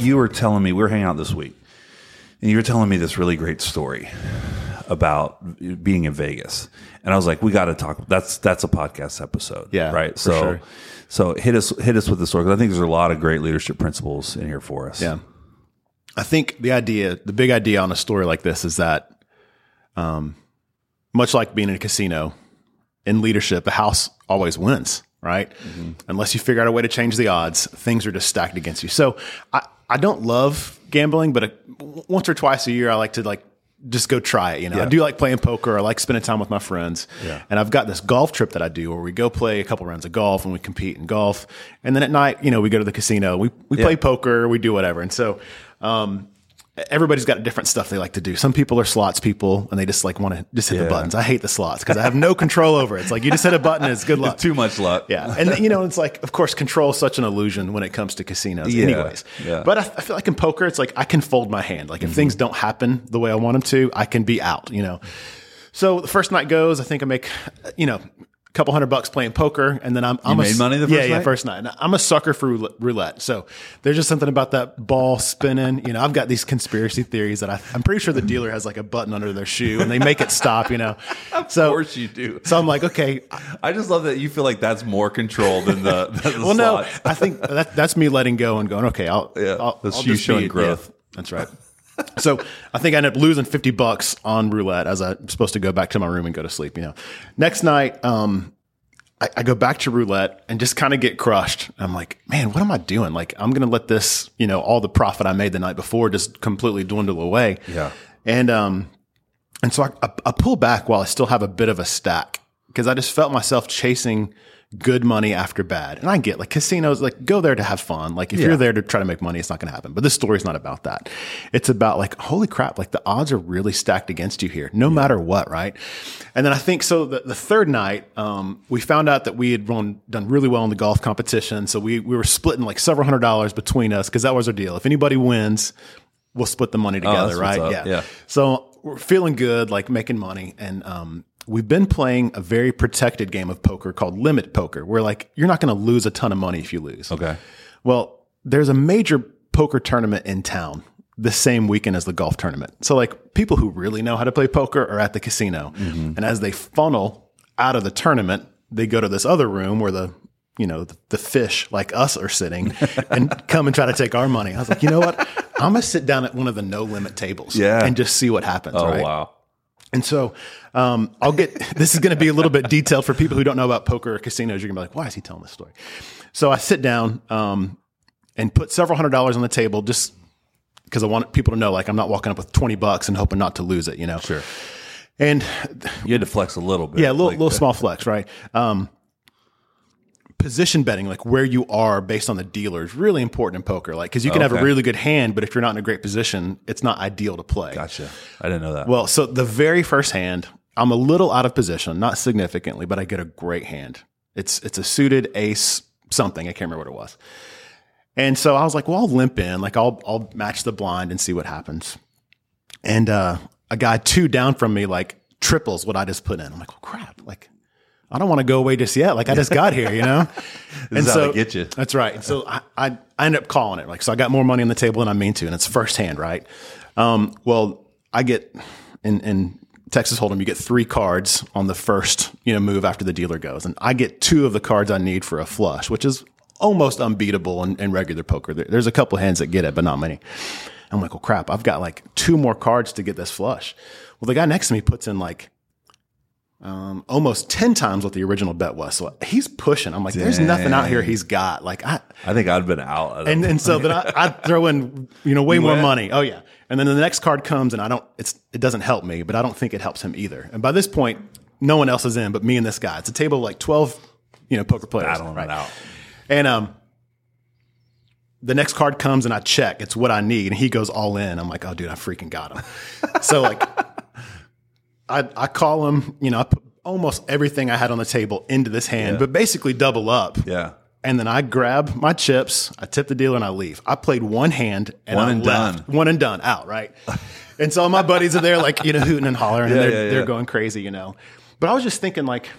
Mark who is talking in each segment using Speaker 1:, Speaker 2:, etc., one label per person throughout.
Speaker 1: You were telling me we were hanging out this week, and you were telling me this really great story about being in Vegas, and I was like, we got to talk. That's that's a podcast episode,
Speaker 2: Yeah,
Speaker 1: right. So,
Speaker 2: sure.
Speaker 1: so hit us hit us with the story because I think there's a lot of great leadership principles in here for us.
Speaker 2: Yeah. I think the idea, the big idea on a story like this is that, um, much like being in a casino, in leadership, the house always wins, right? Unless you figure out a way to change the odds, things are just stacked against you. So I, I don't love gambling, but a, once or twice a year, I like to like just go try it. You know, I do like playing poker. I like spending time with my friends.
Speaker 1: Yeah.
Speaker 2: And I've got this golf trip that I do where we go play a couple rounds of golf and we compete in golf. And then at night, you know, we go to the casino, we, we play poker, we do whatever. And so, um, everybody's got different stuff they like to do. Some people are slots people and they just like want to just hit
Speaker 1: Yeah.
Speaker 2: the buttons. I hate the slots because I have no control over it. It's like you just hit a button, it's good luck.
Speaker 1: Too much luck.
Speaker 2: Yeah. And you know, it's like, of course, control is such an illusion when it comes to casinos,
Speaker 1: Yeah.
Speaker 2: anyways.
Speaker 1: Yeah.
Speaker 2: But I, I feel like in poker, it's like I can fold my hand. Like if mm-hmm. things don't happen the way I want them to, I can be out, you know. So the first night goes, I think I make, you know, couple hundred bucks playing poker, and then I'm, I'm a,
Speaker 1: made money the
Speaker 2: yeah,
Speaker 1: first
Speaker 2: yeah,
Speaker 1: night?
Speaker 2: first night. And I'm a sucker for roulette-. So there's just something about that ball spinning. You know, I've got these conspiracy theories that I, I'm pretty sure the dealer has like a button under their shoe and they make it stop. You know, so
Speaker 1: Of course you do.
Speaker 2: so I'm like, okay,
Speaker 1: I just love that you feel like that's more control than the, than the
Speaker 2: well, no. I think that, that's me letting go and going, okay, I'll,
Speaker 1: Yeah,
Speaker 2: I'll,
Speaker 1: that's
Speaker 2: I'll
Speaker 1: you showing growth.
Speaker 2: yeah, that's right. So I think I ended up losing 50 bucks on roulette as I'm supposed to go back to my room and go to sleep, you know. Next night, um, I, I go back to roulette and just kind of get crushed. I'm like, man, what am I doing? Like, I'm going to let this, you know, all the profit I made the night before just completely dwindle away.
Speaker 1: Yeah.
Speaker 2: And, um, and so I, I, I pull back while I still have a bit of a stack because I just felt myself chasing good money after bad. And I get like casinos, like go there to have fun. Like if
Speaker 1: Yeah.
Speaker 2: you're there to try to make money, it's not going to happen. But this story's not about that. It's about like, holy crap, like the odds are really stacked against you here, no matter what, right? And then I think so. The, the third night, um, we found out that we had run, done really well in the golf competition. So we, we were splitting like several hundred dollars between us because that was our deal. If anybody wins, we'll split the money together,
Speaker 1: Oh,
Speaker 2: right?
Speaker 1: up. Yeah.
Speaker 2: So we're feeling good, like making money. And um, we've been playing a very protected game of poker called limit poker, where like you're not going to lose a ton of money if you lose.
Speaker 1: Okay.
Speaker 2: Well, there's a major poker tournament in town the same weekend as the golf tournament. So like people who really know how to play poker are at the casino. Mm-hmm. And as they funnel out of the tournament, they go to this other room where the you know, the, the fish like us are sitting and come and try to take our money. I was like, you know what? I'm gonna sit down at one of the no limit tables
Speaker 1: Yeah.
Speaker 2: and just see what happens.
Speaker 1: Oh
Speaker 2: right?
Speaker 1: wow.
Speaker 2: And so um, I'll get this is going to be a little bit detailed for people who don't know about poker or casinos. You're going to be like, why is he telling this story? So I sit down um, and put several hundred dollars on the table just because I want people to know, like, I'm not walking up with 20 bucks and hoping not to lose it, you know?
Speaker 1: Sure.
Speaker 2: And
Speaker 1: You had to flex a little bit.
Speaker 2: yeah, a little,
Speaker 1: Like,
Speaker 2: little small flex, right? Um, position betting, like where you are based on the dealer, is really important in poker. Like, because you can have a really good hand, but if you're not in a great position, it's not ideal to play.
Speaker 1: Gotcha. I didn't know that.
Speaker 2: Well, so the very first hand, I'm a little out of position, not significantly, but I get a great hand. It's it's a suited ace something. I can't remember what it was. And so I was like, well, I'll limp in, like I'll I'll match the blind and see what happens. And uh, a guy two down from me like triples what I just put in. I'm like, well, crap, like I don't want to go away just yet. Like I just got here, you know.
Speaker 1: this is how they get you.
Speaker 2: That's right. And so I, I, I ended up calling it. Like, so I got more money on the table than I mean to, and it's first hand, right? Um, well, I get in, in Texas Hold'em, you get three cards on the first, you know, move after the dealer goes. And I get two of the cards I need for a flush, which is almost unbeatable in, in regular poker. There- there's a couple hands that get it, but not many. I'm like, well, crap, I've got like two more cards to get this flush. Well, the guy next to me puts in like um, almost 10 times what the original bet was. So he's pushing. I'm like, there's nothing out here he's got. Like, I,
Speaker 1: I think I'd been out.
Speaker 2: And, and so then I, I throw in, you know, way more
Speaker 1: went?
Speaker 2: money. Oh yeah. And then the next card comes and I don't, it's, it doesn't help me, but I don't think it helps him either. And by this point, no one else is in but me and this guy. It's a table of like 12, you know, poker players.
Speaker 1: battling it out.
Speaker 2: And, um, the next card comes and I check. It's what I need. And he goes all in. I'm like, oh, dude, I freaking got him. so like, I I call him. You know, I put almost everything I had on the table into this hand, but basically double up.
Speaker 1: Yeah.
Speaker 2: And then I grab my chips, I tip the dealer, and I leave. I played one hand and
Speaker 1: One
Speaker 2: I
Speaker 1: and
Speaker 2: left.
Speaker 1: done.
Speaker 2: One and done, out, right? and so my buddies are there, like, you know, hooting and hollering, and they're,
Speaker 1: yeah, yeah.
Speaker 2: they're going crazy, you know. But I was just thinking, like,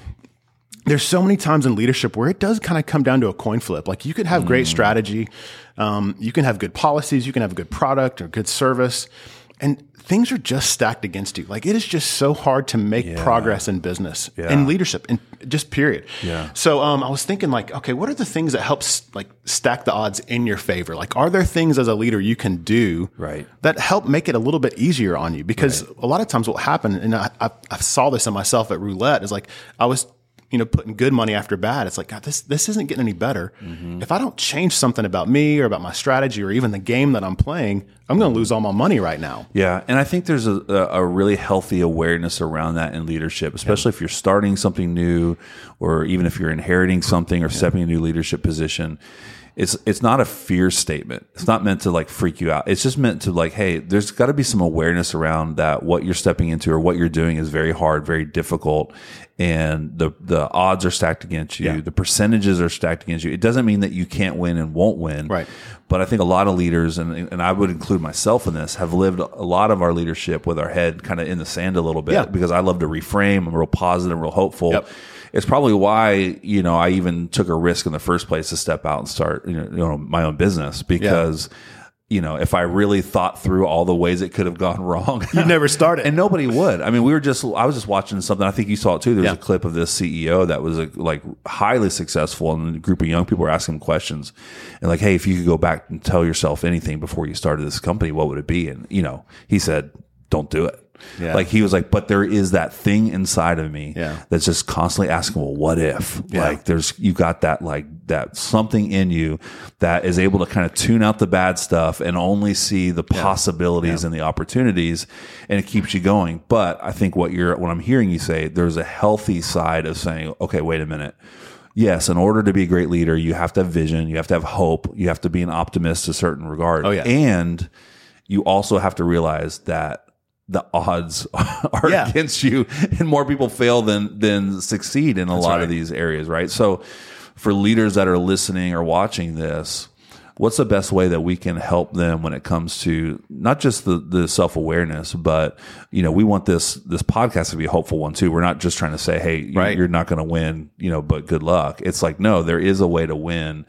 Speaker 2: there's so many times in leadership where it does kind of come down to a coin flip. Like you could have great strategy, um, you can have good policies, you can have a good product or good service, and things are just stacked against you. Like it is just so hard to make progress in business, in leadership, in just period.
Speaker 1: Yeah.
Speaker 2: So um, I was thinking, like, okay, what are the things that helps like stack the odds in your favor? Like, are there things as a leader you can do
Speaker 1: Right.
Speaker 2: that help make it a little bit easier on you? Because a lot of times what happened, and I, I, I saw this in myself at roulette, is like I was you know putting good money after bad. It's like God, this this isn't getting any better. Mm-hmm. If I don't change something about me or about my strategy or even the game that I'm playing, I'm going to lose all my money right now.
Speaker 1: Yeah, and I think there's a, a a really healthy awareness around that in leadership, especially if you're starting something new, or even if you're inheriting something or stepping into a new leadership position. It's it's not a fear statement. It's not meant to like freak you out. It's just meant to like, hey, there's got to be some awareness around that what you're stepping into or what you're doing is very hard, very difficult, and the the odds are stacked against you.
Speaker 2: Yeah.
Speaker 1: The percentages are stacked against you. It doesn't mean that you can't win and won't win.
Speaker 2: Right.
Speaker 1: But I think a lot of leaders, and, and I would include myself in this, have lived a lot of our leadership with our head kind of in the sand a little bit
Speaker 2: Yeah.
Speaker 1: because I love to reframe. I'm real positive, real hopeful.
Speaker 2: Yep.
Speaker 1: It's probably why you know I even took a risk in the first place to step out and start you know, you know my own business because you know if I really thought through all the ways it could have gone wrong,
Speaker 2: You never started.
Speaker 1: and nobody would. I mean, we were just I was just watching something. I think you saw it too. There was
Speaker 2: Yeah.
Speaker 1: a clip of this CEO that was like, like highly successful, and a group of young people were asking him questions, and like, hey, if you could go back and tell yourself anything before you started this company, what would it be? And you know, he said, don't do it.
Speaker 2: Yeah.
Speaker 1: Like he was like, but there is that thing inside of me
Speaker 2: Yeah.
Speaker 1: that's just constantly asking, well, what if?
Speaker 2: Yeah.
Speaker 1: Like there's you got that like that something in you that is able to kind of tune out the bad stuff and only see the possibilities and the opportunities and it keeps you going. But I think what you're what I'm hearing you say, there's a healthy side of saying, okay, wait a minute. Yes, in order to be a great leader, you have to have vision, you have to have hope, you have to be an optimist to a certain regard.
Speaker 2: Oh, yeah.
Speaker 1: And you also have to realize that the odds are
Speaker 2: Yeah.
Speaker 1: against you and more people fail than than succeed in a lot
Speaker 2: right.
Speaker 1: of these areas, right? So for leaders that are listening or watching this, what's the best way that we can help them when it comes to not just the, the self-awareness, but you know, we want this this podcast to be a hopeful one too. We're not just trying to say, hey,
Speaker 2: Right.
Speaker 1: you're not going to win, you know, but good luck. It's like, no, there is a way to win.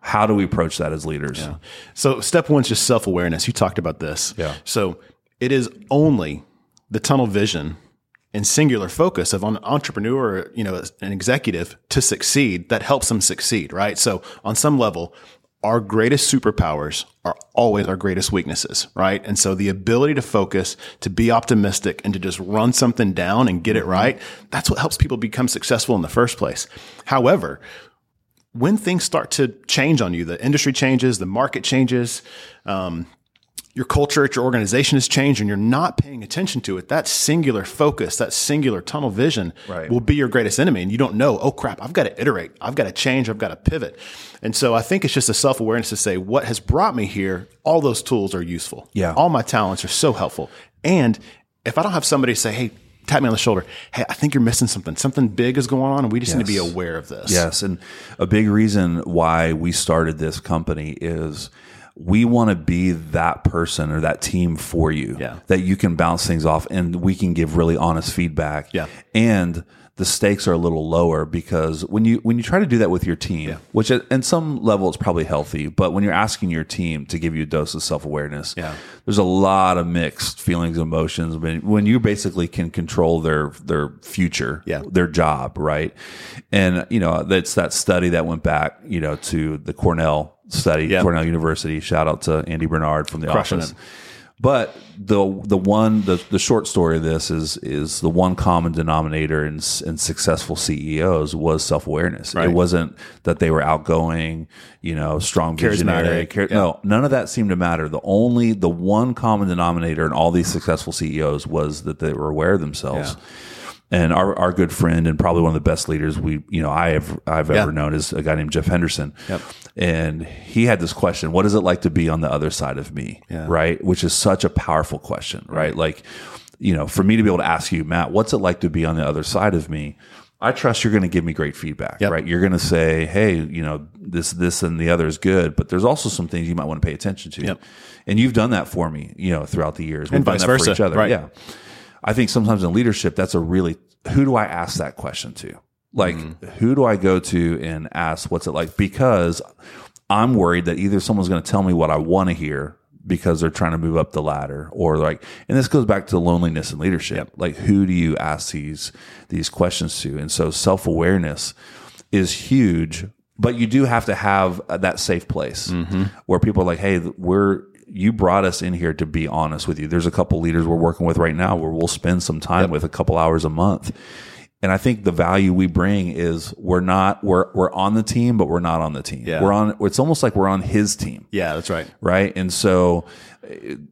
Speaker 1: How do we approach that as leaders?
Speaker 2: So step one is just self awareness. You talked about this.
Speaker 1: Yeah.
Speaker 2: So it is only the tunnel vision and singular focus of an entrepreneur, you know, an executive to succeed that helps them succeed, right? So on some level, our greatest superpowers are always our greatest weaknesses, right? And so the ability to focus, to be optimistic and to just run something down and get it right, that's what helps people become successful in the first place. However, when things start to change on you, the industry changes, the market changes, um, your culture at your organization has changed and you're not paying attention to it, that singular focus, that singular tunnel vision
Speaker 1: Right.
Speaker 2: will be your greatest enemy. And you don't know, oh crap, I've got to iterate. I've got to change. I've got to pivot. And so I think it's just a self awareness to say, what has brought me here? All those tools are useful.
Speaker 1: Yeah.
Speaker 2: All my talents are so helpful. And if I don't have somebody say, hey, tap me on the shoulder, hey, I think you're missing something. Something big is going on and we just need to be aware of this.
Speaker 1: Yes, and a big reason why we started this company is we want to be that person or that team for you
Speaker 2: Yeah.
Speaker 1: that you can bounce things off and we can give really honest feedback.
Speaker 2: Yeah.
Speaker 1: And the stakes are a little lower because when you when you try to do that with your team, which at, at some level is probably healthy, but when you're asking your team to give you a dose of self awareness,
Speaker 2: Yeah.
Speaker 1: there's a lot of mixed feelings, and emotions. When when you basically can control their their future,
Speaker 2: Yeah.
Speaker 1: their job, right? And you know, that's that study that went back, you know, to the Cornell study,
Speaker 2: Yeah.
Speaker 1: Cornell University. Shout out to Andy Bernard from the
Speaker 2: Crushing
Speaker 1: office.
Speaker 2: it.
Speaker 1: But the the one the, the short story of this is is the one common denominator in, in successful CEOs was self awareness.
Speaker 2: Right.
Speaker 1: It wasn't that they were outgoing, you know, strong visionary. Char- No, none of that seemed to matter. The only the one common denominator in all these successful CEOs was that they were aware of themselves. And our, our good friend and probably one of the best leaders we you know I have I've ever
Speaker 2: Yeah.
Speaker 1: known is a guy named Jeff Henderson.
Speaker 2: Yep.
Speaker 1: And he had this question, what is it like to be on the other side of me?
Speaker 2: Yeah.
Speaker 1: Right? Which is such a powerful question, right? Like, you know, for me to be able to ask you, Matt, what's it like to be on the other side of me? I trust you're going to give me great feedback,
Speaker 2: Yep.
Speaker 1: right? You're going to say, "Hey, you know, this, this, and the other is good," but there's also some things you might want to pay attention to.
Speaker 2: Yep.
Speaker 1: And you've done that for me, you know, throughout the years. We've
Speaker 2: And
Speaker 1: done
Speaker 2: vice
Speaker 1: that
Speaker 2: versa,
Speaker 1: for each other.
Speaker 2: right.
Speaker 1: Yeah. I think sometimes in leadership, that's a really who do I ask that question to? Like, mm-hmm. who do I go to and ask what's it like? Because I'm worried that either someone's going to tell me what I want to hear because they're trying to move up the ladder or like and this goes back to loneliness and leadership. Like who do you ask these these questions to? And so self-awareness is huge but you do have to have uh, that safe place mm-hmm. where people are like hey we're you brought us in here to be honest with you there's a couple leaders we're working with right now where we'll spend some time with a couple hours a month and I think the value we bring is we're not we're we're on the team, but we're not on the team.
Speaker 2: Yeah.
Speaker 1: We're on. It's almost like we're on his team,
Speaker 2: Yeah, that's right.
Speaker 1: right? And so,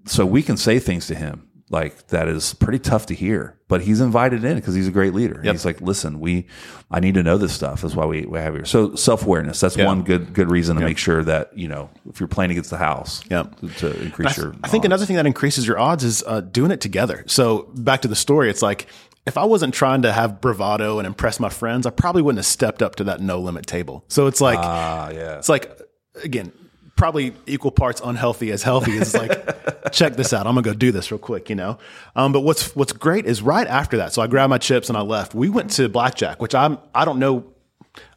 Speaker 1: so we can say things to him like that is pretty tough to hear, but he's invited in because he's a great leader. And He's like, listen, we, I need to know this stuff. That's why we, we have here. So self awareness. That's
Speaker 2: Yeah.
Speaker 1: one good good reason to make sure that you know if you're playing against the house,
Speaker 2: Yep.
Speaker 1: to increase
Speaker 2: I,
Speaker 1: your.
Speaker 2: I think another thing that increases your odds is uh, doing it together. So back to the story, it's like if I wasn't trying to have bravado and impress my friends, I probably wouldn't have stepped up to that no limit table. So it's like
Speaker 1: Ah, yeah.
Speaker 2: it's like again probably equal parts unhealthy as healthy it's like check this out i'm gonna go do this real quick you know um, but what's what's great is right after that so i grabbed my chips and i left we went to blackjack which i'm i don't know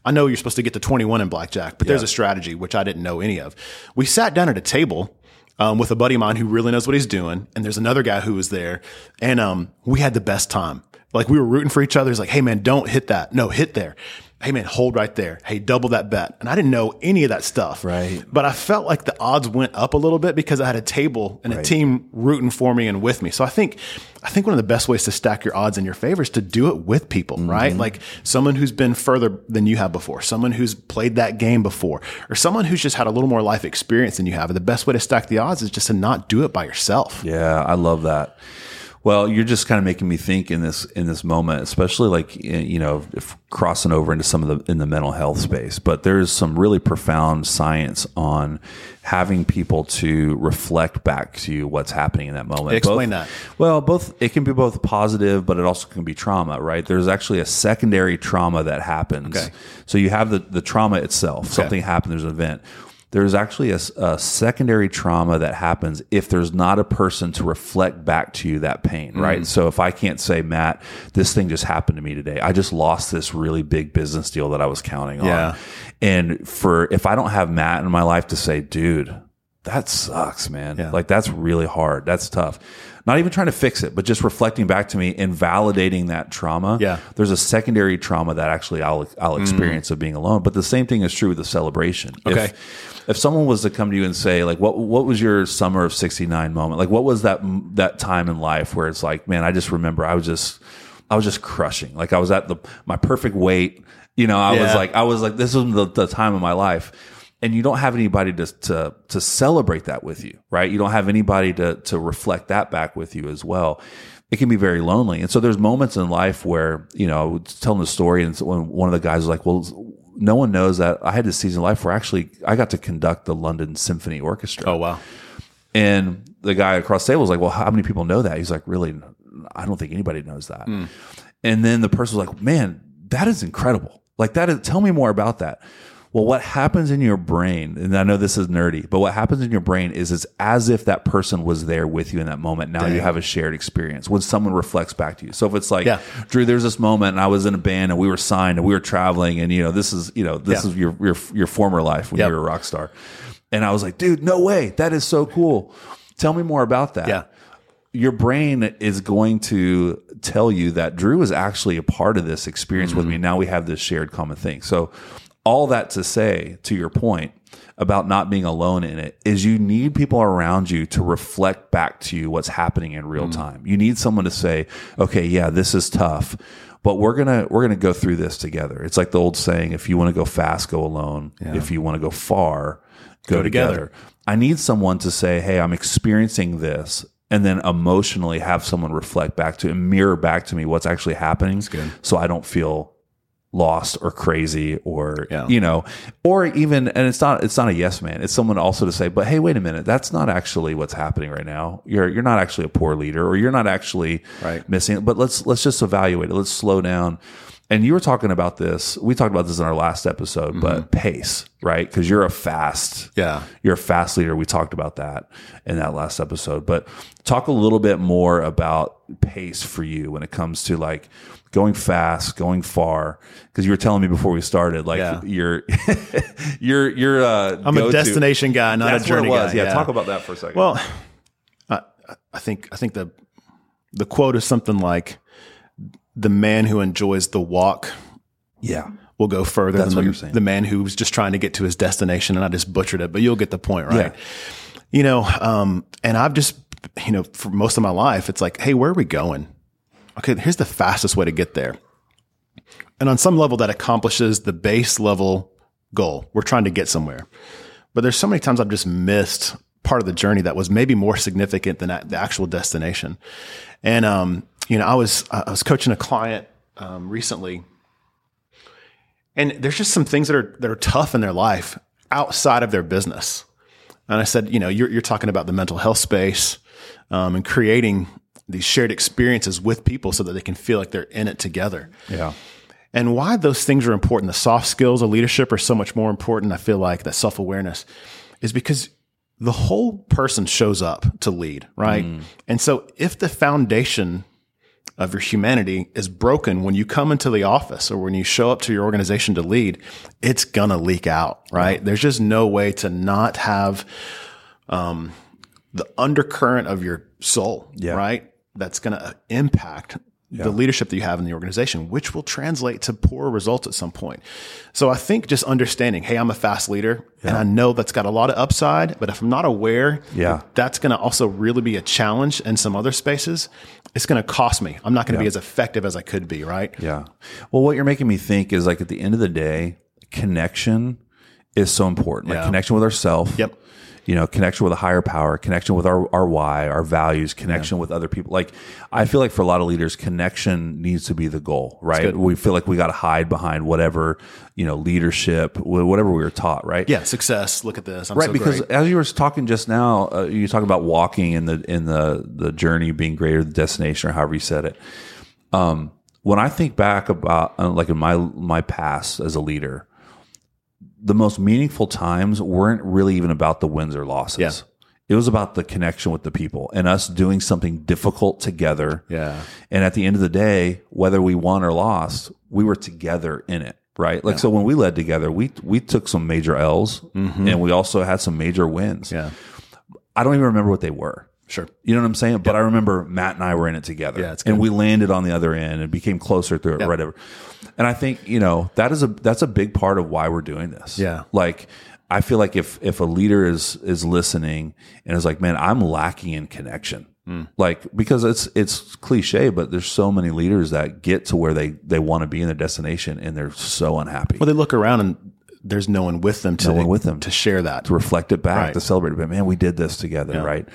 Speaker 2: i know you're supposed to get to 21 in blackjack but there's a strategy which i didn't know any of we sat down at a table um, with a buddy of mine who really knows what he's doing and there's another guy who was there and um, we had the best time like we were rooting for each other. It's like, hey man, don't hit that. No, hit there. Hey man, hold right there. Hey, double that bet. And I didn't know any of that stuff.
Speaker 1: Right.
Speaker 2: But I felt like the odds went up a little bit because I had a table and a team rooting for me and with me. So I think I think one of the best ways to stack your odds in your favor is to do it with people, mm-hmm. right? Like someone who's been further than you have before, someone who's played that game before, or someone who's just had a little more life experience than you have. And the best way to stack the odds is just to not do it by yourself.
Speaker 1: Yeah, I love that. Well, you're just kind of making me think in this in this moment, especially like you know, if crossing over into some of the in the mental health space. But there's some really profound science on having people to reflect back to what's happening in that moment.
Speaker 2: Explain
Speaker 1: Both-
Speaker 2: that.
Speaker 1: Well, both it can be both positive, but it also can be trauma. Right? There's actually a secondary trauma that happens.
Speaker 2: Okay.
Speaker 1: So you have the the trauma itself. Something happened. There's an event there's actually a, a secondary trauma that happens if there's not a person to reflect back to you that pain,
Speaker 2: Mm.
Speaker 1: right? So if I can't say, Matt, this thing just happened to me today. I just lost this really big business deal that I was counting on. And for if I don't have Matt in my life to say, dude, that sucks, man.
Speaker 2: Yeah.
Speaker 1: Like that's really hard. That's tough. Not even trying to fix it, but just reflecting back to me and validating that trauma.
Speaker 2: Yeah.
Speaker 1: There's a secondary trauma that actually I'll I'll experience of being alone. But the same thing is true with the celebration.
Speaker 2: Okay.
Speaker 1: If, if someone was to come to you and say like what what was your summer of 69 moment? Like what was that that time in life where it's like, man, I just remember I was just I was just crushing. Like I was at the my perfect weight. You know, I was like I was like this was the, the time of my life and you don't have anybody to, to to celebrate that with you, right? You don't have anybody to to reflect that back with you as well. It can be very lonely, and so there's moments in life where you know, I was telling the story, and one of the guys was like, "Well, no one knows that I had this season of life where actually I got to conduct the London Symphony Orchestra."
Speaker 2: Oh wow.
Speaker 1: And the guy across the table was like, "Well, how many people know that?" He's like, "Really, I don't think anybody knows that." Hmm. And then the person was like, "Man, that is incredible! Like that is. Tell me more about that." Well, what happens in your brain, and I know this is nerdy, but what happens in your brain is it's as if that person was there with you in that moment. Now you have a shared experience when someone reflects back to you. So if it's like,
Speaker 2: Yeah.
Speaker 1: Drew, there's this moment, and I was in a band, and we were signed, and we were traveling, and you know, this is you know, this
Speaker 2: Yeah.
Speaker 1: is your your your former life when
Speaker 2: Yep.
Speaker 1: you were a rock star, and I was like, dude, no way, that is so cool. Tell me more about that
Speaker 2: Yeah.
Speaker 1: your brain is going to tell you that Drew is actually a part of this experience with mm-hmm. me. Now we have this shared common thing. So, all that to say, to your point about not being alone in it, is you need people around you to reflect back to you what's happening in real mm. time. You need someone to say, okay, yeah, this is tough. But we're gonna we're gonna go through this together. It's like the old saying: if you want to go fast, go alone. If you want to go far, go,
Speaker 2: together.
Speaker 1: together. I need someone to say, Hey, I'm experiencing this. And then emotionally have someone reflect back to and mirror back to me what's actually happening. So I don't feel lost or crazy or,
Speaker 2: Yeah.
Speaker 1: you know, or even, and it's not, it's not a yes man. It's someone also to say, but Hey, wait a minute. That's not actually what's happening right now. You're, you're not actually a poor leader or you're not actually
Speaker 2: Right.
Speaker 1: missing it, but let's, let's just evaluate it. Let's slow down. And you were talking about this. We talked about this in our last episode, but pace, right? Because you're a fast,
Speaker 2: Yeah.
Speaker 1: you're a fast leader. We talked about that in that last episode. But talk a little bit more about pace for you when it comes to like going fast, going far. Because you were telling me before we started, like
Speaker 2: Yeah.
Speaker 1: you're you're you're uh,
Speaker 2: I'm a destination guy, not
Speaker 1: That's
Speaker 2: a journey
Speaker 1: what it was.
Speaker 2: guy.
Speaker 1: Yeah, talk about that for a second.
Speaker 2: Well, I, I think I think the the quote is something like, "The man who enjoys the walk
Speaker 1: yeah,
Speaker 2: will go further
Speaker 1: That's
Speaker 2: than
Speaker 1: what
Speaker 2: the,
Speaker 1: you're saying.
Speaker 2: the man who's just trying to get to his destination." And I just butchered it, but you'll get the point, right? You know, um, and I've just you know for most of my life, it's like, hey, where are we going? Okay, here's the fastest way to get there. And on some level, that accomplishes the base level goal. We're trying to get somewhere. But there's so many times I've just missed part of the journey that was maybe more significant than the actual destination. And, um, you know, I was, I was coaching a client, um, recently and there's just some things that are, that are tough in their life outside of their business. And I said, you know, you're, you're talking about the mental health space, um, and creating these shared experiences with people so that they can feel like they're in it together.
Speaker 1: yeah,
Speaker 2: And why those things are important, the soft skills of leadership are so much more important. I feel like that self awareness is because the whole person shows up to lead, right? And so if the foundation of your humanity is broken when you come into the office or when you show up to your organization to lead, it's gonna leak out, right? There's just no way to not have um, the undercurrent of your soul,
Speaker 1: Yeah.
Speaker 2: right? That's gonna impact the leadership that you have in the organization, which will translate to poor results at some point. So I think just understanding, hey, I'm a fast leader and I know that's got a lot of upside, but if I'm not aware,
Speaker 1: Yeah.
Speaker 2: that's going to also really be a challenge in some other spaces. It's going to cost me. I'm not going to be as effective as I could be, right?
Speaker 1: Yeah. Well, what you're making me think is like at the end of the day, connection is so important. Like
Speaker 2: Yeah.
Speaker 1: connection with ourself.
Speaker 2: Yep.
Speaker 1: You know, connection with a higher power, connection with our, our why, our values, connection with other people. Like, I feel like for a lot of leaders, connection needs to be the goal, right? We feel like we got to hide behind whatever, you know, leadership, whatever we were taught, right?
Speaker 2: Yeah, success. Look at this. I'm
Speaker 1: Right,
Speaker 2: so
Speaker 1: because
Speaker 2: great.
Speaker 1: as you were talking just now, uh, you talk about walking in the in the the journey being greater than the destination, or however you said it. Um, when I think back about uh, like in my my past as a leader, the most meaningful times weren't really even about the wins or losses.
Speaker 2: Yeah.
Speaker 1: It was about the connection with the people and us doing something difficult together.
Speaker 2: Yeah.
Speaker 1: And at the end of the day, whether we won or lost, we were together in it, right? Like so when we led together, we we took some major L's mm-hmm. and we also had some major wins.
Speaker 2: Yeah.
Speaker 1: I don't even remember what they were.
Speaker 2: Sure.
Speaker 1: You know what I'm saying? But I remember Matt and I were in it together.
Speaker 2: Yeah, it's
Speaker 1: and we landed on the other end and became closer through it, or whatever. And I think, you know, that is a that's a big part of why we're doing this.
Speaker 2: Yeah.
Speaker 1: Like I feel like if if a leader is is listening and is like, man, I'm lacking in connection.
Speaker 2: Hmm.
Speaker 1: Like because it's it's cliche, but there's so many leaders that get to where they they want to be in their destination and they're so unhappy.
Speaker 2: Well, they look around and there's no one with them to,
Speaker 1: one with them.
Speaker 2: to share that.
Speaker 1: to reflect it back,
Speaker 2: Right.
Speaker 1: to celebrate it. But man, we did this together, right?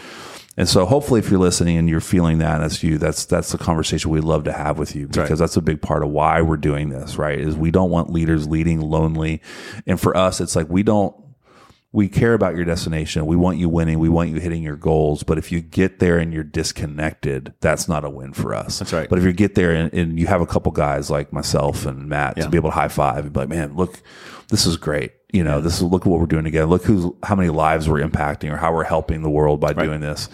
Speaker 1: And so hopefully if you're listening and you're feeling that, that's you, that's that's the conversation we'd love to have with you because
Speaker 2: right.
Speaker 1: that's a big part of why we're doing this, right? Is we don't want leaders leading lonely. And for us, it's like we don't we care about your destination. We want you winning. We want you hitting your goals. But if you get there and you're disconnected, that's not a win for us.
Speaker 2: That's right.
Speaker 1: But if you get there and, and you have a couple guys like myself and Matt
Speaker 2: Yeah.
Speaker 1: to be able to high five and be like, man, look, this is great. You know, this is look at what we're doing together. Look who's how many lives we're impacting or how we're helping the world by doing this.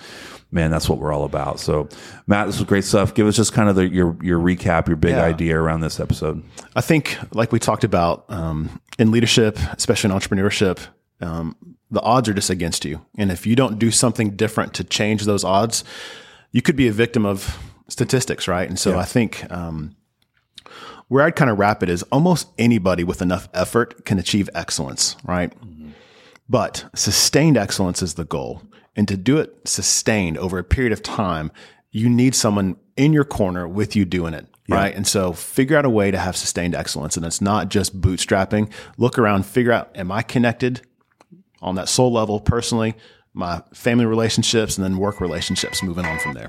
Speaker 1: Man, that's what we're all about. So, Matt, this was great stuff. Give us just kind of the, your your recap, your big
Speaker 2: Yeah.
Speaker 1: idea around this episode.
Speaker 2: I think, like we talked about um, in leadership, especially in entrepreneurship, um, the odds are just against you. And if you don't do something different to change those odds, you could be a victim of statistics, right? And so I think um, where I'd kind of wrap it is almost anybody with enough effort can achieve excellence, right? Mm-hmm. But sustained excellence is the goal. And to do it sustained over a period of time, you need someone in your corner with you doing it. Right. And so figure out a way to have sustained excellence. And it's not just bootstrapping. Look around, figure out, am I connected on that soul level personally, my family relationships, and then work relationships moving on from there.